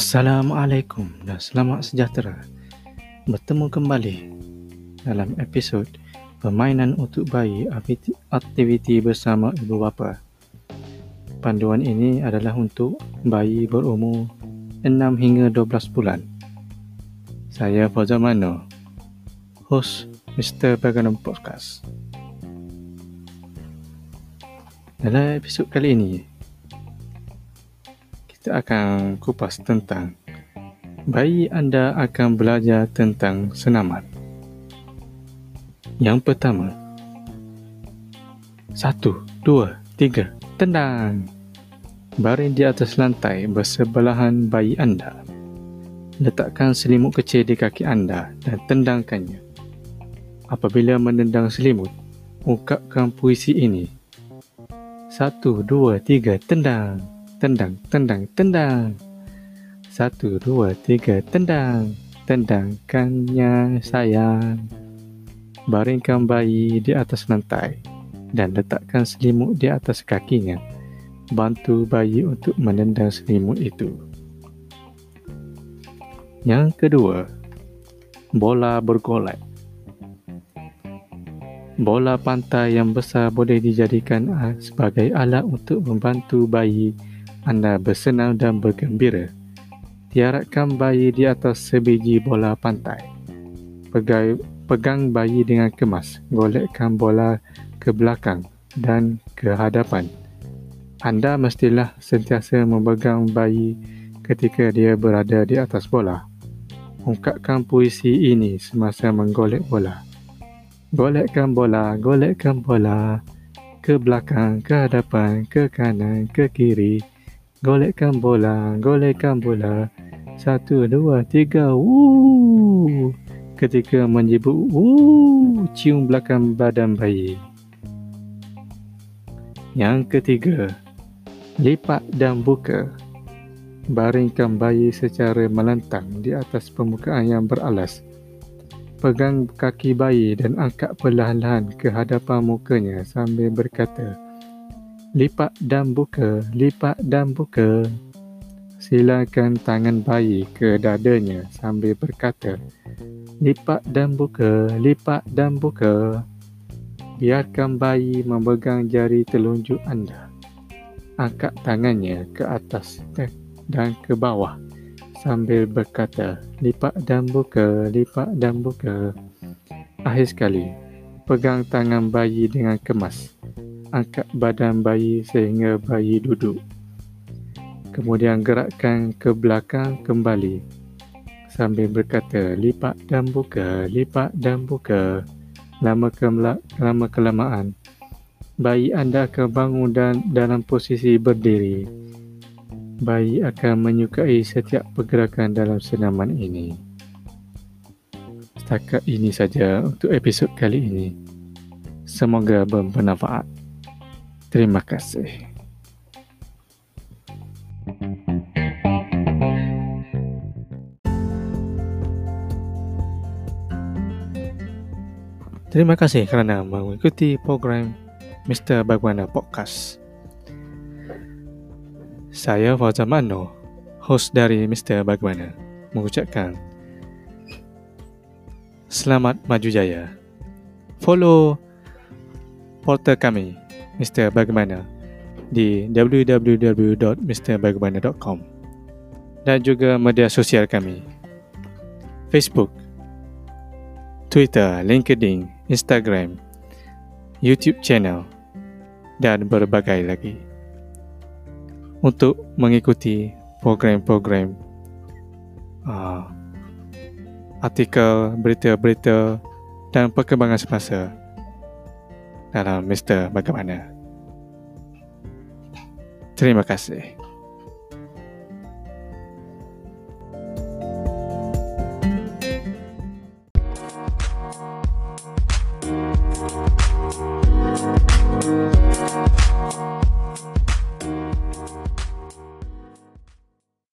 Assalamualaikum dan selamat sejahtera. Bertemu kembali dalam episod Permainan untuk Bayi Aktiviti Bersama Ibu Bapa. Panduan ini adalah untuk bayi berumur 6 hingga 12 bulan. Saya Fauzan Mano, host Mr. Baganan Podcast. Dalam episod kali ini, kita akan kupas tentang bayi anda akan belajar tentang senaman. Yang pertama, satu, dua, tiga, tendang. Baring di atas lantai bersebelahan bayi anda. Letakkan selimut kecil di kaki anda dan tendangkannya. Apabila menendang selimut, ungkapkan puisi ini. Satu, dua, tiga, tendang tendang, tendang, tendang. Satu, dua, tiga, tendang. Tendangkannya sayang. Baringkan bayi di atas lantai dan letakkan selimut di atas kakinya. Bantu bayi untuk menendang selimut itu. Yang kedua, bola bergolek. Bola pantai yang besar boleh dijadikan sebagai alat untuk membantu bayi anda bersenang dan bergembira. Tiarapkan bayi di atas sebiji bola pantai. Pegai, pegang bayi dengan kemas. Golekkan bola ke belakang dan ke hadapan. Anda mestilah sentiasa memegang bayi ketika dia berada di atas bola. Ungkapkan puisi ini semasa menggolek bola. Golekkan bola, golekkan bola ke belakang, ke hadapan, ke kanan, ke kiri. Golekkan bola, golekkan bola. Satu, dua, tiga. Woo! Ketika menyebut woo, cium belakang badan bayi. Yang ketiga, lipat dan buka. Baringkan bayi secara melantang di atas permukaan yang beralas. Pegang kaki bayi dan angkat perlahan-lahan ke hadapan mukanya sambil berkata, lipat dan buka, lipat dan buka. Silakan tangan bayi ke dadanya sambil berkata, lipat dan buka, lipat dan buka. Biarkan bayi memegang jari telunjuk anda. Angkat tangannya ke atas dan ke bawah sambil berkata, lipat dan buka, lipat dan buka. Akhir sekali, pegang tangan bayi dengan kemas angkat badan bayi sehingga bayi duduk. Kemudian gerakkan ke belakang kembali sambil berkata lipat dan buka, lipat dan buka. Lama, kemla, lama kelamaan, bayi anda akan bangun dan dalam posisi berdiri. Bayi akan menyukai setiap pergerakan dalam senaman ini. Setakat ini saja untuk episod kali ini. Semoga bermanfaat. Terima kasih. Terima kasih kerana mengikuti program Mr. Bagwana Podcast. Saya Fauzan Mano, host dari Mr. Bagwana, mengucapkan Selamat Maju Jaya. Follow portal kami Mr. Bagaimana di www.mrbagaimana.com dan juga media sosial kami Facebook, Twitter, LinkedIn, Instagram, YouTube channel dan berbagai lagi. Untuk mengikuti program-program uh, artikel, berita-berita dan perkembangan semasa dalam Mr. Bagaimana. Terima kasih.